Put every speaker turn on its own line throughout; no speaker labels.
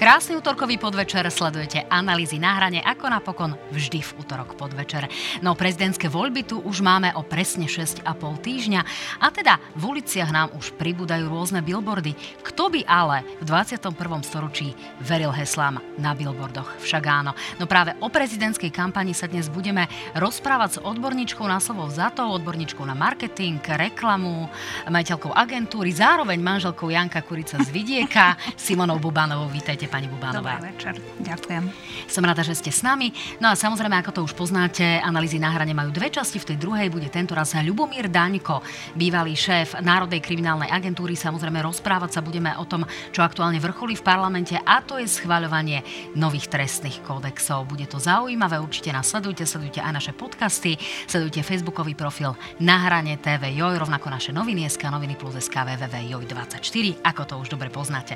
Krásny útorkový podvečer sledujete analýzy na hrane ako napokon vždy v útorok podvečer. No prezidentské voľby tu už máme o presne 6,5 týždňa a teda v uliciach nám už pribúdajú rôzne billboardy. Kto by ale v 21. storočí veril heslám na billboardoch? Však áno. No práve o prezidentskej kampani sa dnes budeme rozprávať s odborníčkou na slovo za to, odborníčkou na marketing, reklamu, majiteľkou agentúry, zároveň manželkou Janka Kurica z Vidieka, Simonou Bubanovou. Vítajte pani Bubánová.
Dobrý večer, ďakujem.
Som rada, že ste s nami. No a samozrejme, ako to už poznáte, analýzy na hrane majú dve časti. V tej druhej bude tento raz Ľubomír Daňko, bývalý šéf Národnej kriminálnej agentúry. Samozrejme, rozprávať sa budeme o tom, čo aktuálne vrcholí v parlamente a to je schváľovanie nových trestných kódexov. Bude to zaujímavé, určite nás sledujte, sledujte aj naše podcasty, sledujte facebookový profil Na hrane TV Joj, rovnako naše noviny SK, noviny plus SK, www.joj24, ako to už dobre poznáte.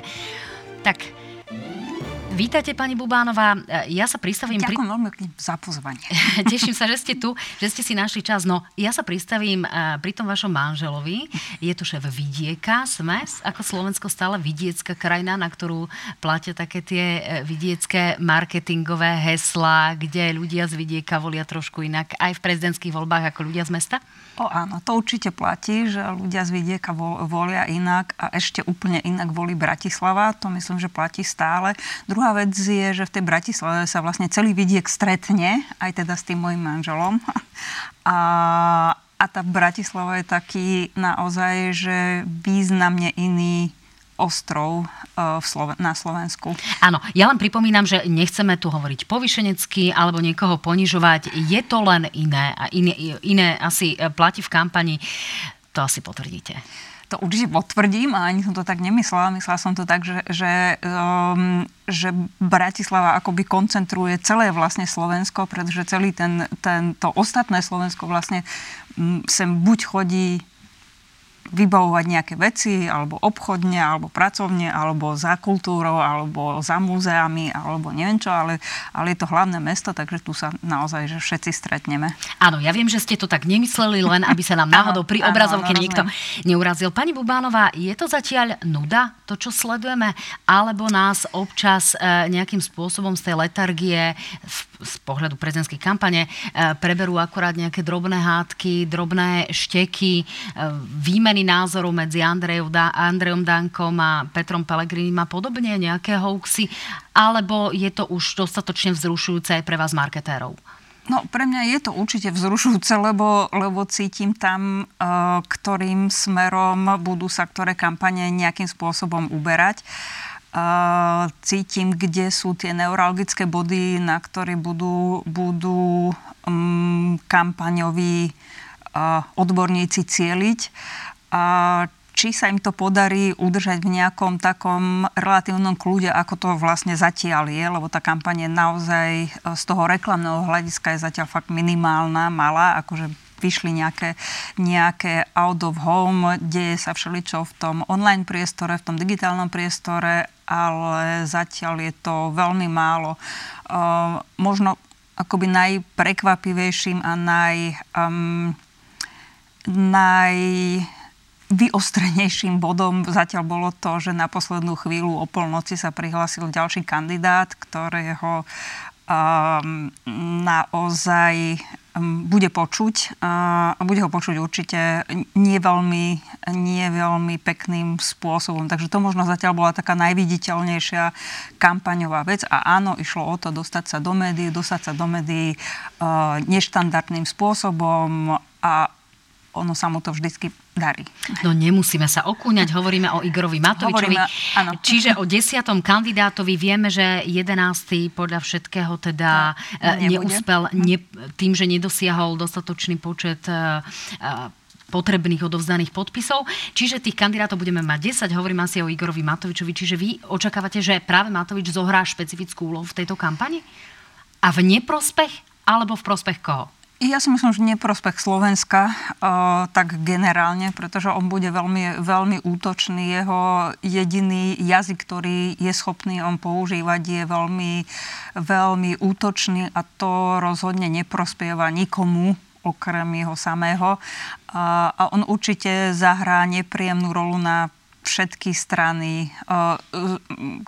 Tak Vítajte, pani Bubánová. Ja sa pristavím...
Ďakujem pri... veľmi za pozvanie.
Teším sa, že ste tu, že ste si našli čas. No, ja sa pristavím eh, pri tom vašom manželovi. Je to šéf Vidieka, sme ako Slovensko stále vidiecká krajina, na ktorú platia také tie eh, vidiecké marketingové heslá, kde ľudia z Vidieka volia trošku inak aj v prezidentských voľbách ako ľudia z mesta?
O áno, to určite platí, že ľudia z vidieka volia inak a ešte úplne inak volí Bratislava. To myslím, že platí stále. Druhá vec je, že v tej Bratislave sa vlastne celý vidiek stretne, aj teda s tým mojim manželom. A, a tá Bratislava je taký naozaj, že významne iný ostrov Sloven- na Slovensku.
Áno, ja len pripomínam, že nechceme tu hovoriť povyšenecky alebo niekoho ponižovať. Je to len iné a iné, iné asi e, platí v kampani. To asi potvrdíte.
To určite potvrdím a ani som to tak nemyslela. Myslela som to tak, že, že, um, že Bratislava akoby koncentruje celé vlastne Slovensko, pretože celý ten, ten, to ostatné Slovensko vlastne sem buď chodí vybavovať nejaké veci, alebo obchodne, alebo pracovne, alebo za kultúrou, alebo za múzeami, alebo neviem čo, ale, ale je to hlavné mesto, takže tu sa naozaj že všetci stretneme.
Áno, ja viem, že ste to tak nemysleli, len aby sa nám náhodou pri obrazovke áno, niekto neurazil. Pani Bubánová, je to zatiaľ nuda, to, čo sledujeme, alebo nás občas e, nejakým spôsobom z tej letargie v, z pohľadu prezidentskej kampane e, preberú akorát nejaké drobné hádky, drobné šteky, e, výmeny názorov medzi Andrejom, Andrejom Dankom a Petrom Pelegrinim a podobne, nejaké hoaxy, alebo je to už dostatočne vzrušujúce aj pre vás marketérov?
No, pre mňa je to určite vzrušujúce, lebo, lebo cítim tam, uh, ktorým smerom budú sa ktoré kampane nejakým spôsobom uberať. Uh, cítim, kde sú tie neurologické body, na ktoré budú, budú um, kampaňoví uh, odborníci cieliť. A či sa im to podarí udržať v nejakom takom relatívnom kľude, ako to vlastne zatiaľ je, lebo tá kampaň je naozaj e, z toho reklamného hľadiska je zatiaľ fakt minimálna, malá, akože vyšli nejaké, nejaké out of home, deje sa všeličo v tom online priestore, v tom digitálnom priestore, ale zatiaľ je to veľmi málo. Uh, možno akoby najprekvapivejším a naj, um, naj Vyostrenejším bodom zatiaľ bolo to, že na poslednú chvíľu o polnoci sa prihlásil ďalší kandidát, ktorého um, naozaj um, bude počuť a bude ho počuť určite nie veľmi, nie veľmi pekným spôsobom. Takže to možno zatiaľ bola taká najviditeľnejšia kampaňová vec a áno, išlo o to dostať sa do médií, dostať sa do médií uh, neštandardným spôsobom a ono sa mu to vždycky darí.
No nemusíme sa okúňať, hovoríme o Igorovi Matovičovi. Hovoríme, Čiže o desiatom kandidátovi vieme, že jedenáctý podľa všetkého teda no, neúspel ne, tým, že nedosiahol dostatočný počet e, e, potrebných odovzdaných podpisov. Čiže tých kandidátov budeme mať 10, hovorím asi o Igorovi Matovičovi. Čiže vy očakávate, že práve Matovič zohrá špecifickú úlohu v tejto kampani? A v neprospech alebo v prospech koho?
Ja si myslím, že neprospech Slovenska uh, tak generálne, pretože on bude veľmi, veľmi útočný. Jeho jediný jazyk, ktorý je schopný on používať, je veľmi, veľmi útočný a to rozhodne neprospieva nikomu okrem jeho samého. A, a on určite zahrá nepríjemnú rolu na všetky strany,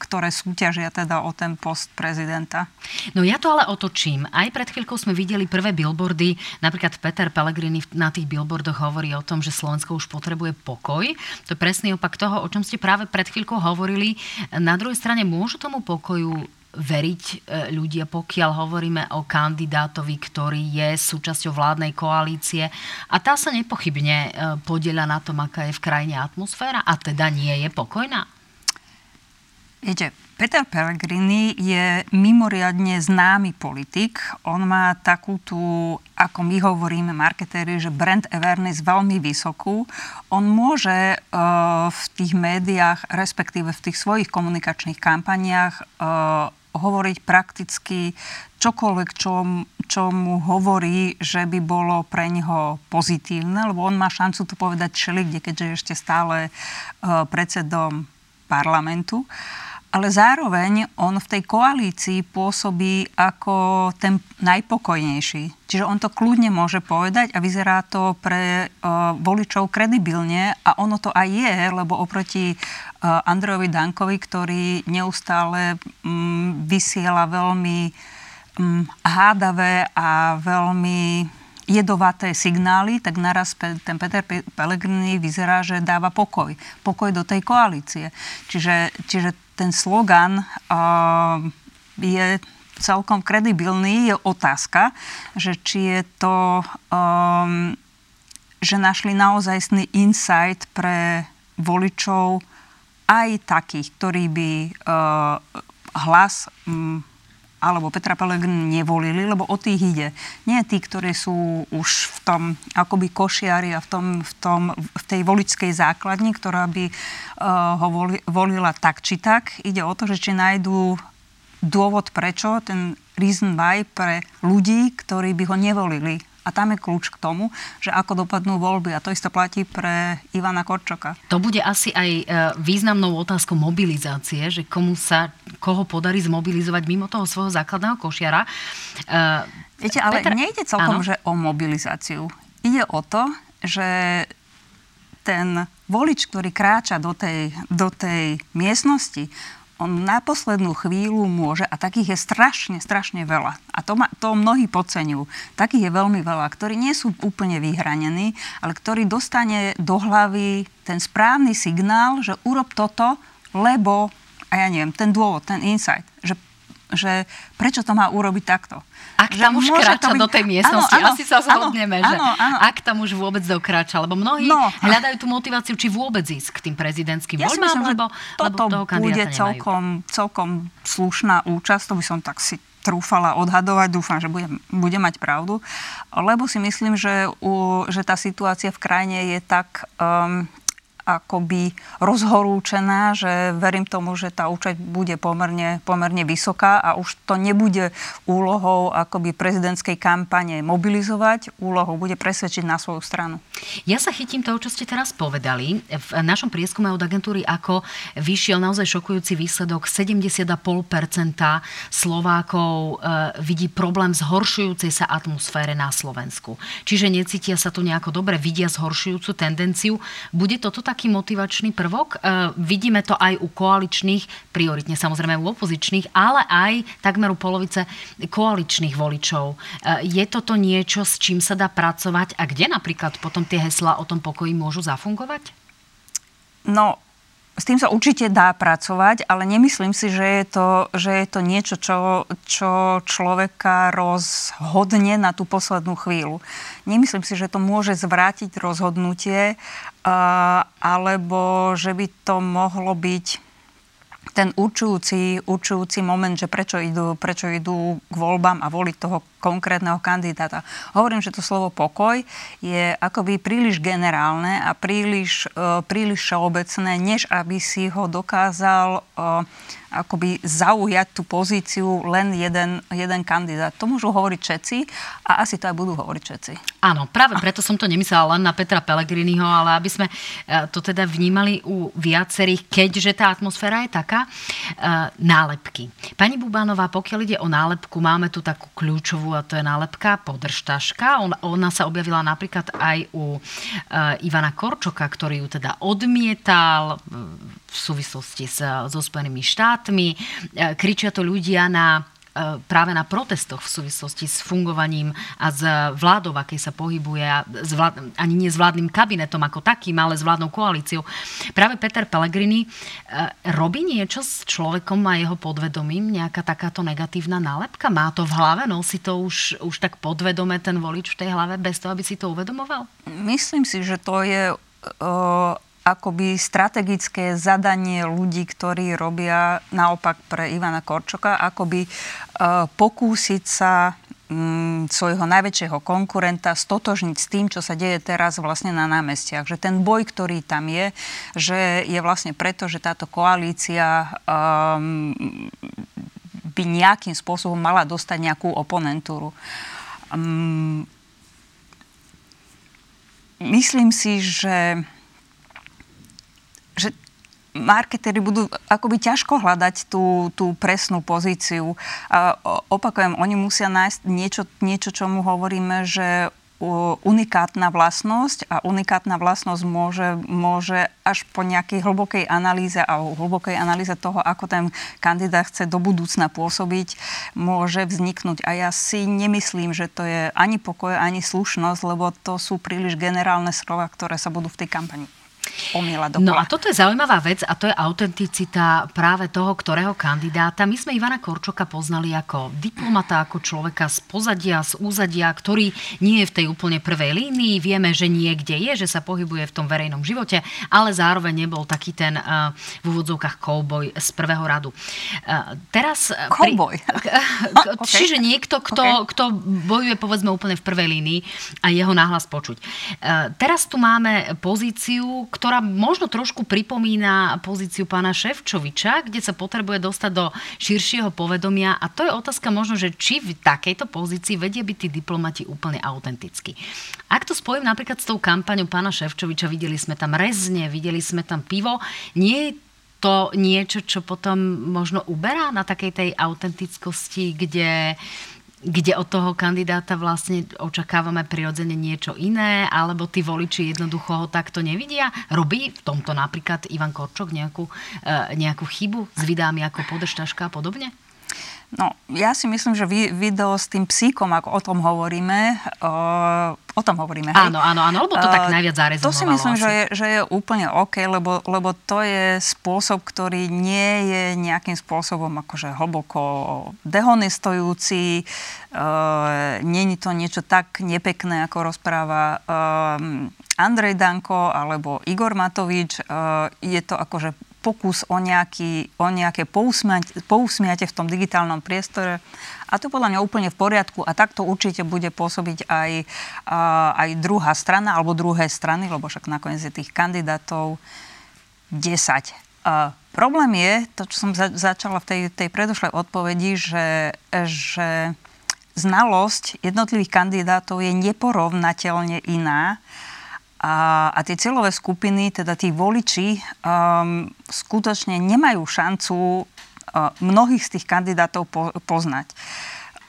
ktoré súťažia teda o ten post prezidenta.
No ja to ale otočím. Aj pred chvíľkou sme videli prvé billboardy. Napríklad Peter Pellegrini na tých billboardoch hovorí o tom, že Slovensko už potrebuje pokoj. To je presný opak toho, o čom ste práve pred chvíľkou hovorili. Na druhej strane môžu tomu pokoju veriť e, ľudia, pokiaľ hovoríme o kandidátovi, ktorý je súčasťou vládnej koalície a tá sa nepochybne e, podieľa na tom, aká je v krajine atmosféra a teda nie je pokojná?
Viete, Peter Pellegrini je mimoriadne známy politik. On má takú tú, ako my hovoríme marketéri, že brand awareness veľmi vysokú. On môže uh, v tých médiách, respektíve v tých svojich komunikačných kampaniách uh, hovoriť prakticky čokoľvek, čo, čo mu hovorí, že by bolo pre neho pozitívne, lebo on má šancu to povedať všelikde, keďže je ešte stále uh, predsedom parlamentu. Ale zároveň on v tej koalícii pôsobí ako ten najpokojnejší. Čiže on to kľudne môže povedať a vyzerá to pre uh, voličov kredibilne a ono to aj je, lebo oproti Andrejovi Dankovi, ktorý neustále um, vysiela veľmi um, hádavé a veľmi jedovaté signály, tak naraz ten Peter Pellegrini vyzerá, že dáva pokoj. Pokoj do tej koalície. Čiže, čiže ten slogan uh, je celkom kredibilný. Je otázka, že či je to, um, že našli naozajstný insight pre voličov aj takých, ktorí by uh, hlas um, alebo Petra Pellegrini nevolili, lebo o tých ide. Nie tí, ktorí sú už v tom akoby košiari a v, tom, v, tom, v tej voličskej základni, ktorá by uh, ho voli, volila tak či tak. Ide o to, že či nájdú dôvod prečo, ten reason why pre ľudí, ktorí by ho nevolili a tam je kľúč k tomu, že ako dopadnú voľby. A to isto platí pre Ivana Korčoka.
To bude asi aj e, významnou otázkou mobilizácie, že komu sa, koho podarí zmobilizovať mimo toho svojho základného košiara.
E, Viete, ale Petra... nejde celkom, že o mobilizáciu. Ide o to, že ten volič, ktorý kráča do tej, do tej miestnosti, on na poslednú chvíľu môže, a takých je strašne, strašne veľa, a to, ma, to mnohí podceňujú, takých je veľmi veľa, ktorí nie sú úplne vyhranení, ale ktorí dostane do hlavy ten správny signál, že urob toto, lebo, a ja neviem, ten dôvod, ten insight, že že prečo to má urobiť takto.
Ak tam už kráča byť... do tej miestnosti, ano, ano, asi sa zhodneme, ano, že ano. ak tam už vôbec dokráča, lebo mnohí no. hľadajú tú motiváciu, či vôbec ísť k tým prezidentským ja voľbám, lebo, lebo toho
bude celkom, celkom slušná účasť, to by som tak si trúfala odhadovať, dúfam, že bude, bude mať pravdu, lebo si myslím, že, u, že tá situácia v krajine je tak um, akoby rozhorúčená, že verím tomu, že tá účasť bude pomerne, pomerne vysoká a už to nebude úlohou akoby prezidentskej kampane mobilizovať, úlohou bude presvedčiť na svoju stranu.
Ja sa chytím toho, čo ste teraz povedali. V našom prieskume od agentúry ako vyšiel naozaj šokujúci výsledok 70,5% Slovákov e, vidí problém zhoršujúcej sa atmosfére na Slovensku. Čiže necítia sa tu nejako dobre, vidia zhoršujúcu tendenciu. Bude toto tak taký motivačný prvok. E, vidíme to aj u koaličných, prioritne samozrejme u opozičných, ale aj takmer u polovice koaličných voličov. E, je toto niečo, s čím sa dá pracovať a kde napríklad potom tie hesla o tom pokoji môžu zafungovať?
No, s tým sa určite dá pracovať, ale nemyslím si, že je to, že je to niečo, čo, čo človeka rozhodne na tú poslednú chvíľu. Nemyslím si, že to môže zvrátiť rozhodnutie, alebo že by to mohlo byť ten určujúci, určujúci moment, že prečo idú, prečo idú k voľbám a voliť toho konkrétneho kandidáta. Hovorím, že to slovo pokoj je akoby príliš generálne a príliš, uh, príliš všeobecné, než aby si ho dokázal uh, akoby zaujať tú pozíciu len jeden, jeden kandidát. To môžu hovoriť všetci a asi to aj budú hovoriť všetci.
Áno, práve preto som to nemyslela len na Petra Pellegriniho, ale aby sme e, to teda vnímali u viacerých, keďže tá atmosféra je taká, nálepky. Pani Bubánová, pokiaľ ide o nálepku, máme tu takú kľúčovú a to je nálepka podržtaška. Ona, sa objavila napríklad aj u uh, Ivana Korčoka, ktorý ju teda odmietal v súvislosti so Spojenými štátmi. Kričia to ľudia na práve na protestoch v súvislosti s fungovaním a s vládou, akej sa pohybuje, a s vlád, ani nie s vládnym kabinetom ako takým, ale s vládnou koalíciou. Práve Peter Pellegrini e, robí niečo s človekom a jeho podvedomím, nejaká takáto negatívna nálepka? Má to v hlave? Nosí to už, už tak podvedome ten volič v tej hlave bez toho, aby si to uvedomoval?
Myslím si, že to je uh akoby strategické zadanie ľudí, ktorí robia naopak pre Ivana Korčoka, akoby e, pokúsiť sa mm, svojho najväčšieho konkurenta stotožniť s tým, čo sa deje teraz vlastne na námestiach. Že ten boj, ktorý tam je, že je vlastne preto, že táto koalícia um, by nejakým spôsobom mala dostať nejakú oponentúru. Um, myslím si, že že marketéri budú akoby ťažko hľadať tú, tú presnú pozíciu. A opakujem, oni musia nájsť niečo, niečo, čomu hovoríme, že unikátna vlastnosť a unikátna vlastnosť môže, môže až po nejakej hlbokej analýze a hlbokej analýze toho, ako ten kandidát chce do budúcna pôsobiť, môže vzniknúť. A ja si nemyslím, že to je ani pokoj, ani slušnosť, lebo to sú príliš generálne slova, ktoré sa budú v tej kampani
omiela dokola. No a toto je zaujímavá vec a to je autenticita práve toho, ktorého kandidáta. My sme Ivana Korčoka poznali ako diplomata, ako človeka z pozadia, z úzadia, ktorý nie je v tej úplne prvej línii. Vieme, že niekde je, že sa pohybuje v tom verejnom živote, ale zároveň nebol taký ten uh, v úvodzovkách cowboy z prvého radu.
Uh, teraz... Cowboy? Pri,
okay. Čiže niekto, kto, okay. kto bojuje povedzme úplne v prvej línii a jeho náhlas počuť. Uh, teraz tu máme pozíciu, ktorá možno trošku pripomína pozíciu pána Ševčoviča, kde sa potrebuje dostať do širšieho povedomia. A to je otázka možno, že či v takejto pozícii vedia byť tí diplomati úplne autentickí. Ak to spojím napríklad s tou kampaňou pána Ševčoviča, videli sme tam rezne, videli sme tam pivo, nie je to niečo, čo potom možno uberá na takej tej autentickosti, kde kde od toho kandidáta vlastne očakávame prirodzene niečo iné, alebo tí voliči jednoducho ho takto nevidia? Robí v tomto napríklad Ivan Korčok nejakú, e, nejakú chybu s videami ako Podržtaška a podobne?
No, ja si myslím, že video s tým psíkom, ako o tom hovoríme, o tom hovoríme.
Hej? Áno, áno, áno, lebo to tak najviac zarezonovalo.
To si myslím, že je, že je úplne OK, lebo, lebo to je spôsob, ktorý nie je nejakým spôsobom akože hlboko dehonestujúci. Uh, Není to niečo tak nepekné, ako rozpráva uh, Andrej Danko alebo Igor Matovič. Uh, je to akože pokus o, nejaký, o nejaké pousmiate, v tom digitálnom priestore. A to podľa mňa úplne v poriadku a takto určite bude pôsobiť aj, aj druhá strana alebo druhé strany, lebo však nakoniec je tých kandidátov 10. A problém je, to, čo som za, začala v tej, tej predošlej odpovedi, že, že znalosť jednotlivých kandidátov je neporovnateľne iná a, a tie cieľové skupiny, teda tí voliči, um, skutočne nemajú šancu uh, mnohých z tých kandidátov po, poznať.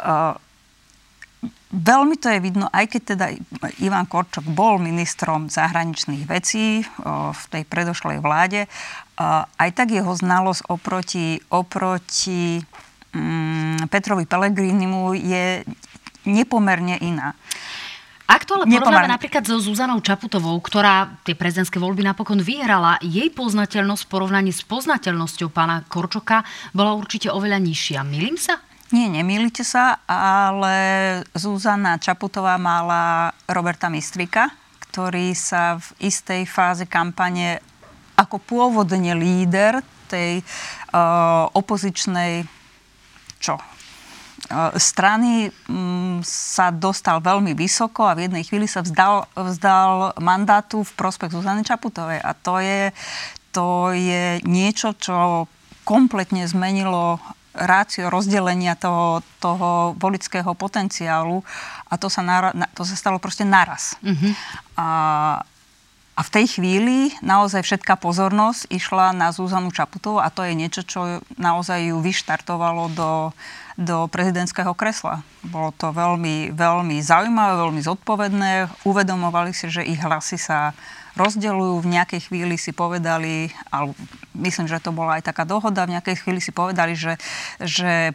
Uh, Veľmi to je vidno, aj keď teda Ivan Korčok bol ministrom zahraničných vecí uh, v tej predošlej vláde, uh, aj tak jeho znalosť oproti, oproti um, Petrovi Pellegrinimu je nepomerne iná.
Ak to ale porovnáme napríklad so Zuzanou Čaputovou, ktorá tie prezidentské voľby napokon vyhrala, jej poznateľnosť v porovnaní s poznateľnosťou pána Korčoka bola určite oveľa nižšia. Milím sa?
Nie, nemýlite sa, ale Zuzana Čaputová mala Roberta Mistrika, ktorý sa v istej fáze kampane ako pôvodne líder tej uh, opozičnej čo, strany sa dostal veľmi vysoko a v jednej chvíli sa vzdal, vzdal mandátu v prospech Zuzany Čaputovej. A to je, to je niečo, čo kompletne zmenilo rácio rozdelenia toho, toho volického potenciálu a to sa, nara, to sa stalo proste naraz. Mm-hmm. A, a v tej chvíli naozaj všetká pozornosť išla na Zuzanu Čaputovú a to je niečo, čo naozaj ju vyštartovalo do, do prezidentského kresla. Bolo to veľmi, veľmi zaujímavé, veľmi zodpovedné. Uvedomovali si, že ich hlasy sa rozdeľujú. V nejakej chvíli si povedali, ale myslím, že to bola aj taká dohoda, v nejakej chvíli si povedali, že, že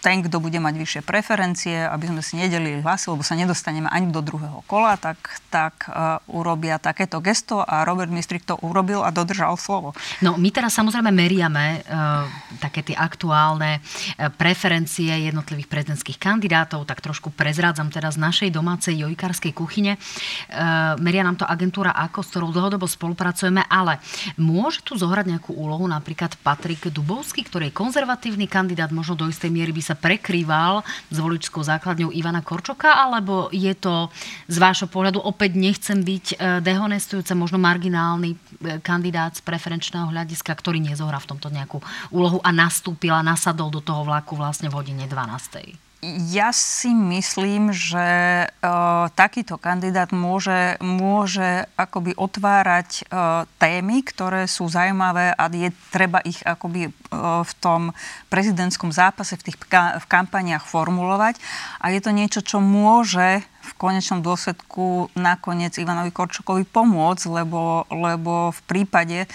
ten, kto bude mať vyššie preferencie, aby sme si nedelili hlasy, lebo sa nedostaneme ani do druhého kola, tak, tak uh, urobia takéto gesto a Robert Mistrik to urobil a dodržal slovo.
No my teraz samozrejme meriame uh, také tie aktuálne uh, preferencie jednotlivých prezidentských kandidátov, tak trošku prezrádzam teraz z našej domácej jojkarskej kuchyne. Uh, meria nám to agentúra AKO, s ktorou dlhodobo spolupracujeme, ale môže tu zohrať nejakú úlohu napríklad Patrik Dubovský, ktorý je konzervatívny kandidát, možno do istej miery by sa prekrýval s voličskou základňou Ivana Korčoka, alebo je to z vášho pohľadu, opäť nechcem byť e, dehonestujúca, možno marginálny e, kandidát z preferenčného hľadiska, ktorý nezohrá v tomto nejakú úlohu a nastúpil a nasadol do toho vlaku vlastne v hodine 12.
Ja si myslím, že uh, takýto kandidát môže, môže akoby otvárať uh, témy, ktoré sú zaujímavé a je treba ich akoby uh, v tom prezidentskom zápase, v tých v kampaniach formulovať. A je to niečo, čo môže v konečnom dôsledku nakoniec Ivanovi Korčokovi pomôcť, lebo, lebo v prípade,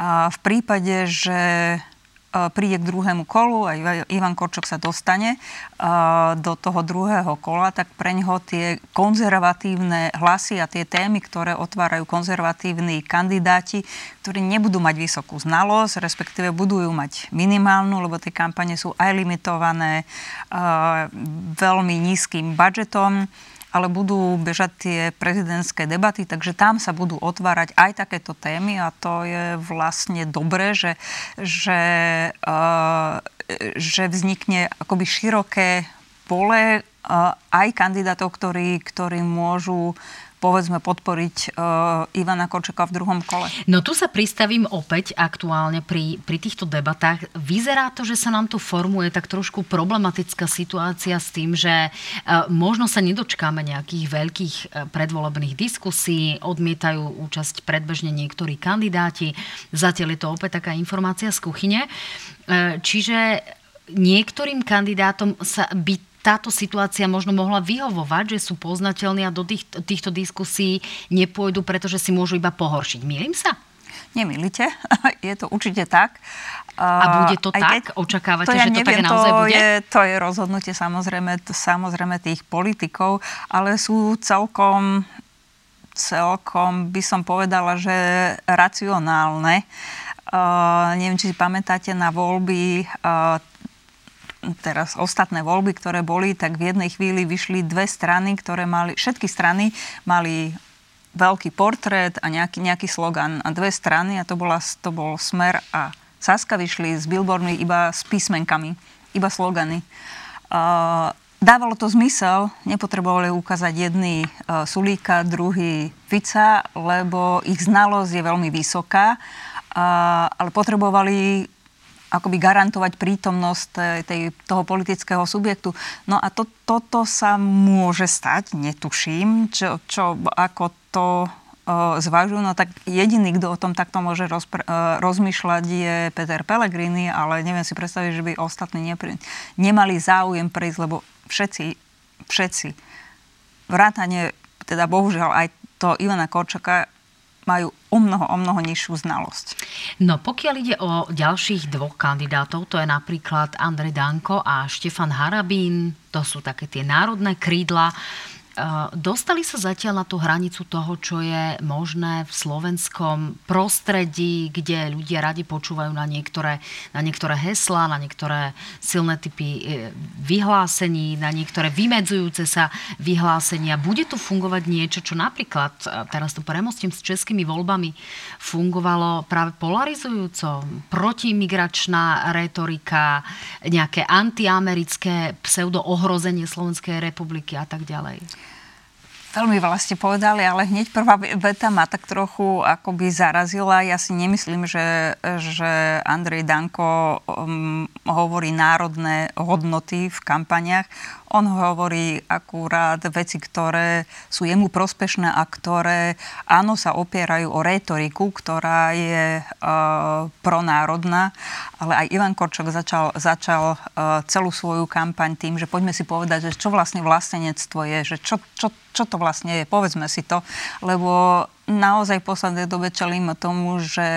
uh, v prípade, že E, príde k druhému kolu a Ivan Korčok sa dostane do toho druhého kola, tak pre ňoho tie konzervatívne hlasy a tie témy, ktoré otvárajú konzervatívni kandidáti, ktorí nebudú mať vysokú znalosť, respektíve budú ju mať minimálnu, lebo tie kampane sú aj limitované veľmi nízkym budžetom ale budú bežať tie prezidentské debaty, takže tam sa budú otvárať aj takéto témy a to je vlastne dobré, že, že, uh, že vznikne akoby široké pole uh, aj kandidátov, ktorí, ktorí môžu povedzme podporiť uh, Ivana Korčeka v druhom kole.
No tu sa pristavím opäť aktuálne pri, pri týchto debatách. Vyzerá to, že sa nám tu formuje tak trošku problematická situácia s tým, že uh, možno sa nedočkáme nejakých veľkých uh, predvolebných diskusí, odmietajú účasť predbežne niektorí kandidáti. Zatiaľ je to opäť taká informácia z kuchyne. Uh, čiže niektorým kandidátom sa by táto situácia možno mohla vyhovovať, že sú poznateľní a do tých, týchto diskusí nepôjdu, pretože si môžu iba pohoršiť. Mýlim sa?
Nemýlite, je to určite tak.
A bude to Aj tak? Keď, Očakávate, to ja že neviem, to tak naozaj
to
bude?
Je, to je rozhodnutie samozrejme, samozrejme tých politikov, ale sú celkom celkom by som povedala, že racionálne. Uh, neviem, či si pamätáte na voľby uh, teraz ostatné voľby, ktoré boli, tak v jednej chvíli vyšli dve strany, ktoré mali, všetky strany mali veľký portrét a nejaký, nejaký slogan a dve strany a to, bola, to bol Smer a Saska vyšli s billboardmi iba s písmenkami, iba slogany. Uh, dávalo to zmysel, nepotrebovali ukázať jedný uh, Sulíka, druhý Fica, lebo ich znalosť je veľmi vysoká, uh, ale potrebovali akoby garantovať prítomnosť tej, toho politického subjektu. No a to, toto sa môže stať, netuším, čo, čo ako to zvažujú, no tak jediný, kto o tom takto môže rozpr- rozmýšľať je Peter Pellegrini, ale neviem si predstaviť, že by ostatní nepri- nemali záujem prísť, lebo všetci, všetci, vrátane, teda bohužiaľ aj to Ivana Korčaka majú o mnoho, o mnoho nižšiu znalosť.
No pokiaľ ide o ďalších dvoch kandidátov, to je napríklad Andrej Danko a Štefan Harabín, to sú také tie národné krídla. Eh, dostali sa zatiaľ na tú hranicu toho, čo je možné v slovenskom prostredí, kde ľudia radi počúvajú na niektoré, na niektoré heslá, na niektoré silné typy eh, vyhlásení, na niektoré vymedzujúce sa vyhlásenia. Bude tu fungovať niečo, čo napríklad, eh, teraz to premostím s českými voľbami, fungovalo práve polarizujúco, protimigračná retorika, nejaké antiamerické pseudoohrozenie Slovenskej republiky a tak ďalej.
Veľmi veľa ste povedali, ale hneď prvá veta ma tak trochu akoby zarazila. Ja si nemyslím, že, že Andrej Danko um, hovorí národné hodnoty v kampaniach. On hovorí akurát veci, ktoré sú jemu prospešné a ktoré áno sa opierajú o retoriku, ktorá je uh, pronárodná, ale aj Ivan Korčok začal, začal uh, celú svoju kampaň tým, že poďme si povedať, že čo vlastne vlastenectvo je, že čo, čo, čo to vlastne je, povedzme si to, lebo naozaj v poslednej dobe čelíme tomu, že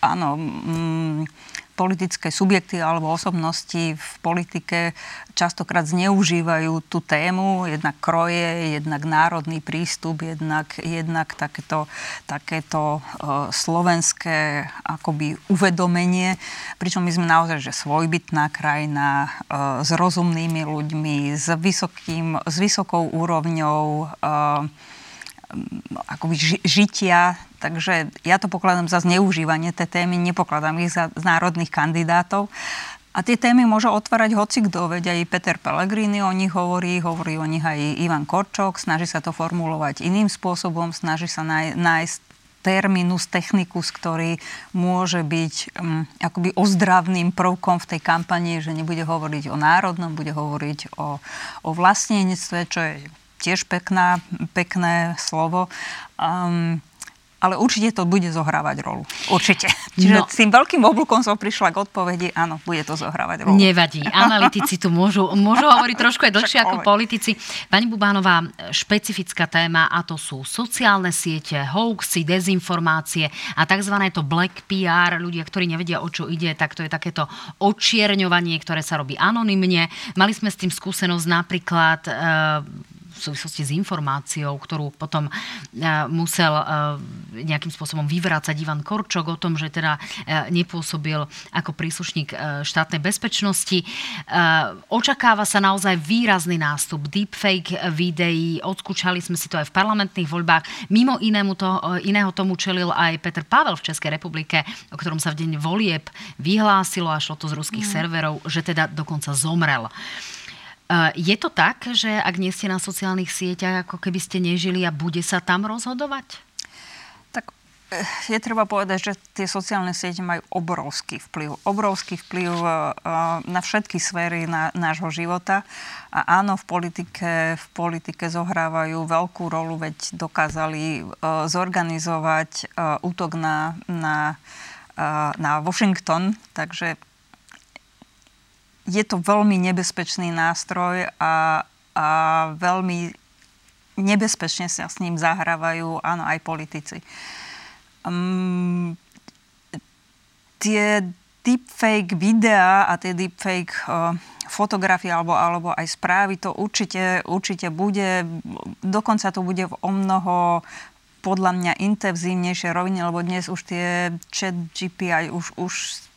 áno, mm, politické subjekty alebo osobnosti v politike častokrát zneužívajú tú tému, jednak kroje, jednak národný prístup, jednak, jednak takéto, takéto uh, slovenské akoby uvedomenie, pričom my sme naozaj že svojbytná krajina uh, s rozumnými ľuďmi, s, vysokým, s vysokou úrovňou uh, akoby žitia Takže ja to pokladám za zneužívanie tej témy, nepokladám ich za národných kandidátov. A tie témy môže otvárať hoci kto, veď aj Peter Pellegrini o nich hovorí, hovorí o nich aj Ivan Korčok, snaží sa to formulovať iným spôsobom, snaží sa náj, nájsť terminus technicus, ktorý môže byť um, akoby ozdravným prvkom v tej kampani, že nebude hovoriť o národnom, bude hovoriť o, o vlastníctve, čo je tiež pekná, pekné slovo. Um, ale určite to bude zohrávať rolu. Určite. Čiže no. s tým veľkým oblúkom som prišla k odpovedi, áno, bude to zohrávať rolu.
Nevadí. Analytici tu môžu, môžu hovoriť trošku aj dlhšie ako politici. Pani Bubánová, špecifická téma a to sú sociálne siete, hoaxy, dezinformácie a tzv. to black PR. Ľudia, ktorí nevedia, o čo ide, tak to je takéto očierňovanie, ktoré sa robí anonymne. Mali sme s tým skúsenosť napríklad e, v súvislosti s informáciou, ktorú potom e, musel e, nejakým spôsobom vyvrácať Ivan Korčok o tom, že teda e, nepôsobil ako príslušník štátnej bezpečnosti. Očakáva sa naozaj výrazný nástup deepfake videí. Odskúčali sme si to aj v parlamentných voľbách. Mimo inému to, iného tomu čelil aj Peter Pavel v Českej republike, o ktorom sa v deň volieb vyhlásilo a šlo to z ruských mm. serverov, že teda dokonca zomrel. Je to tak, že ak nie ste na sociálnych sieťach, ako keby ste nežili a bude sa tam rozhodovať?
Tak eh, je treba povedať, že tie sociálne siete majú obrovský vplyv. Obrovský vplyv eh, na všetky sféry nášho života. A áno, v politike, v politike zohrávajú veľkú rolu, veď dokázali eh, zorganizovať útok na, na, na Washington. Takže je to veľmi nebezpečný nástroj a, a veľmi nebezpečne sa s ním zahrávajú, áno, aj politici. Um, tie deepfake videá a tie deepfake uh, fotografie alebo, alebo aj správy, to určite, určite bude, dokonca to bude v o mnoho podľa mňa intenzívnejšie rovine, lebo dnes už tie chat GPI už, už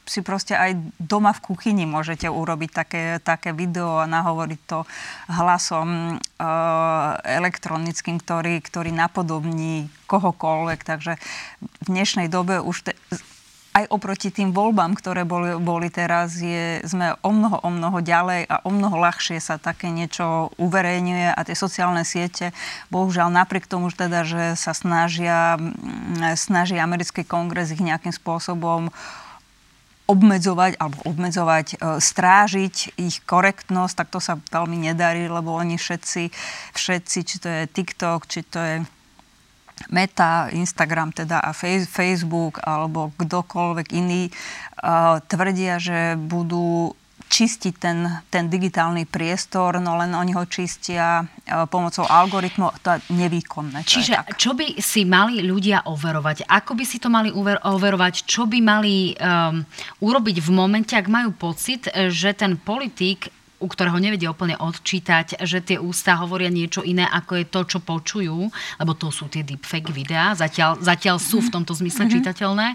si proste aj doma v kuchyni môžete urobiť také, také video a nahovoriť to hlasom e, elektronickým, ktorý, ktorý napodobní kohokoľvek. Takže v dnešnej dobe už te, aj oproti tým voľbám, ktoré boli, boli teraz, je, sme o mnoho, o mnoho ďalej a o mnoho ľahšie sa také niečo uverejňuje a tie sociálne siete, bohužiaľ napriek tomu, že teda, že sa snažia, snaží americký kongres ich nejakým spôsobom obmedzovať alebo obmedzovať, e, strážiť ich korektnosť, tak to sa veľmi nedarí, lebo oni všetci, všetci, či to je TikTok, či to je Meta, Instagram teda a Facebook alebo kdokoľvek iný uh, tvrdia, že budú čistiť ten, ten digitálny priestor, no len oni ho čistia e, pomocou algoritmov, to je nevýkonné.
To Čiže je čo by si mali ľudia overovať? Ako by si to mali overovať? Čo by mali um, urobiť v momente, ak majú pocit, že ten politik u ktorého nevedia úplne odčítať, že tie ústa hovoria niečo iné, ako je to, čo počujú, lebo to sú tie deepfake videá, zatiaľ, zatiaľ sú v tomto zmysle mm-hmm. čitateľné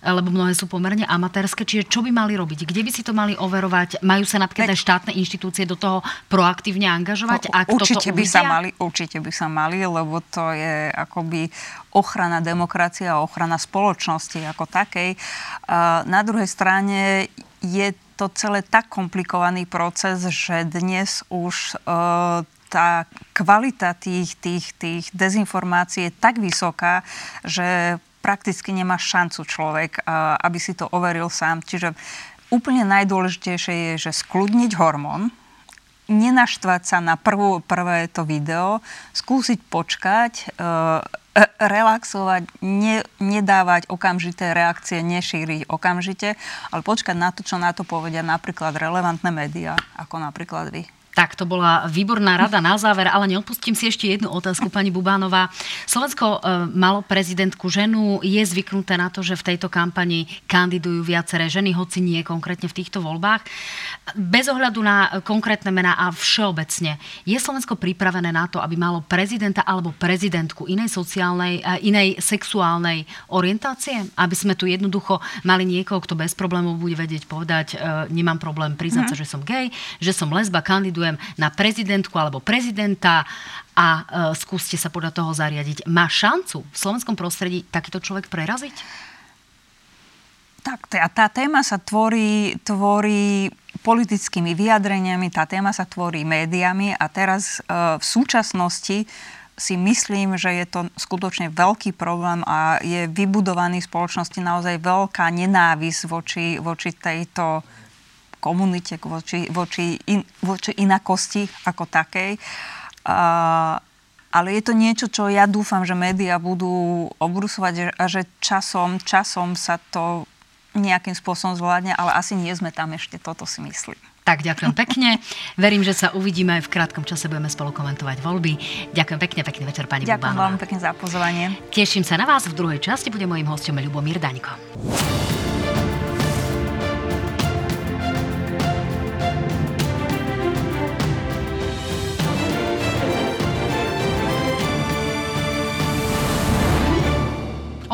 lebo mnohé sú pomerne amatérske. Čiže čo by mali robiť? Kde by si to mali overovať? Majú sa napríklad aj štátne inštitúcie do toho proaktívne angažovať? Ak
určite by sa mali, určite by sa mali, lebo to je akoby ochrana demokracie a ochrana spoločnosti ako takej. Na druhej strane je to celé tak komplikovaný proces, že dnes už e, tá kvalita tých, tých, tých dezinformácií je tak vysoká, že prakticky nemá šancu človek, aby si to overil sám. Čiže úplne najdôležitejšie je, že skľudniť hormón, nenaštvať sa na prvú, prvé to video, skúsiť počkať, e, relaxovať, ne, nedávať okamžité reakcie, nešíriť okamžite, ale počkať na to, čo na to povedia napríklad relevantné médiá, ako napríklad vy.
Tak, to bola výborná rada na záver, ale neodpustím si ešte jednu otázku, pani Bubánová. Slovensko e, malo prezidentku ženu, je zvyknuté na to, že v tejto kampani kandidujú viaceré ženy, hoci nie konkrétne v týchto voľbách. Bez ohľadu na konkrétne mená a všeobecne, je Slovensko pripravené na to, aby malo prezidenta alebo prezidentku inej sociálnej, e, inej sexuálnej orientácie? Aby sme tu jednoducho mali niekoho, kto bez problémov bude vedieť povedať, e, nemám problém priznať mm. sa, že som gay, že som lesba, kandidujem kandidujem na prezidentku alebo prezidenta a e, skúste sa podľa toho zariadiť. Má šancu v slovenskom prostredí takýto človek preraziť?
Tak, tá, tá téma sa tvorí, tvorí politickými vyjadreniami, tá téma sa tvorí médiami a teraz e, v súčasnosti si myslím, že je to skutočne veľký problém a je vybudovaný v spoločnosti naozaj veľká nenávisť voči, voči tejto komunite, voči, voči, in, voči inakosti ako takej. Uh, ale je to niečo, čo ja dúfam, že médiá budú obrusovať a že časom, časom sa to nejakým spôsobom zvládne, ale asi nie sme tam ešte, toto si myslím.
Tak, ďakujem pekne. Verím, že sa uvidíme aj v krátkom čase, budeme spolu komentovať voľby. Ďakujem pekne, pekný večer, pani
Ďakujem Bubánová. veľmi pekne za pozvanie.
Teším sa na vás. V druhej časti bude mojím hostom Ľubomír Daňko.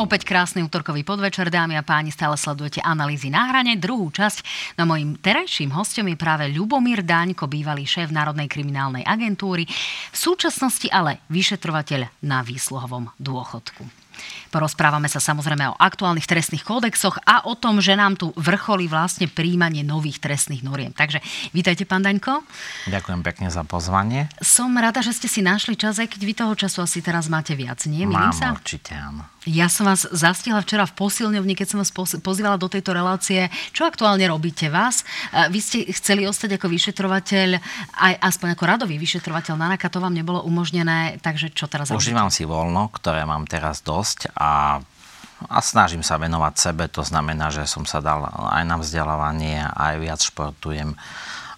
Opäť krásny útorkový podvečer, dámy a páni, stále sledujete analýzy na hrane. Druhú časť no mojim terajším hostom je práve Ľubomír Daňko, bývalý šéf Národnej kriminálnej agentúry, v súčasnosti ale vyšetrovateľ na výsluhovom dôchodku. Porozprávame sa samozrejme o aktuálnych trestných kódexoch a o tom, že nám tu vrcholí vlastne príjmanie nových trestných noriem. Takže vítajte, pán Daňko.
Ďakujem pekne za pozvanie.
Som rada, že ste si našli čas, aj keď vy toho času asi teraz máte viac, nie?
Mám sa? určite, áno.
Ja som vás zastihla včera v posilňovni, keď som vás pozývala do tejto relácie. Čo aktuálne robíte vás? Vy ste chceli ostať ako vyšetrovateľ, aj aspoň ako radový vyšetrovateľ Nanaka, to vám nebolo umožnené, takže čo teraz
Užívam si voľno, ktoré mám teraz dosť a a snažím sa venovať sebe, to znamená, že som sa dal aj na vzdelávanie, aj viac športujem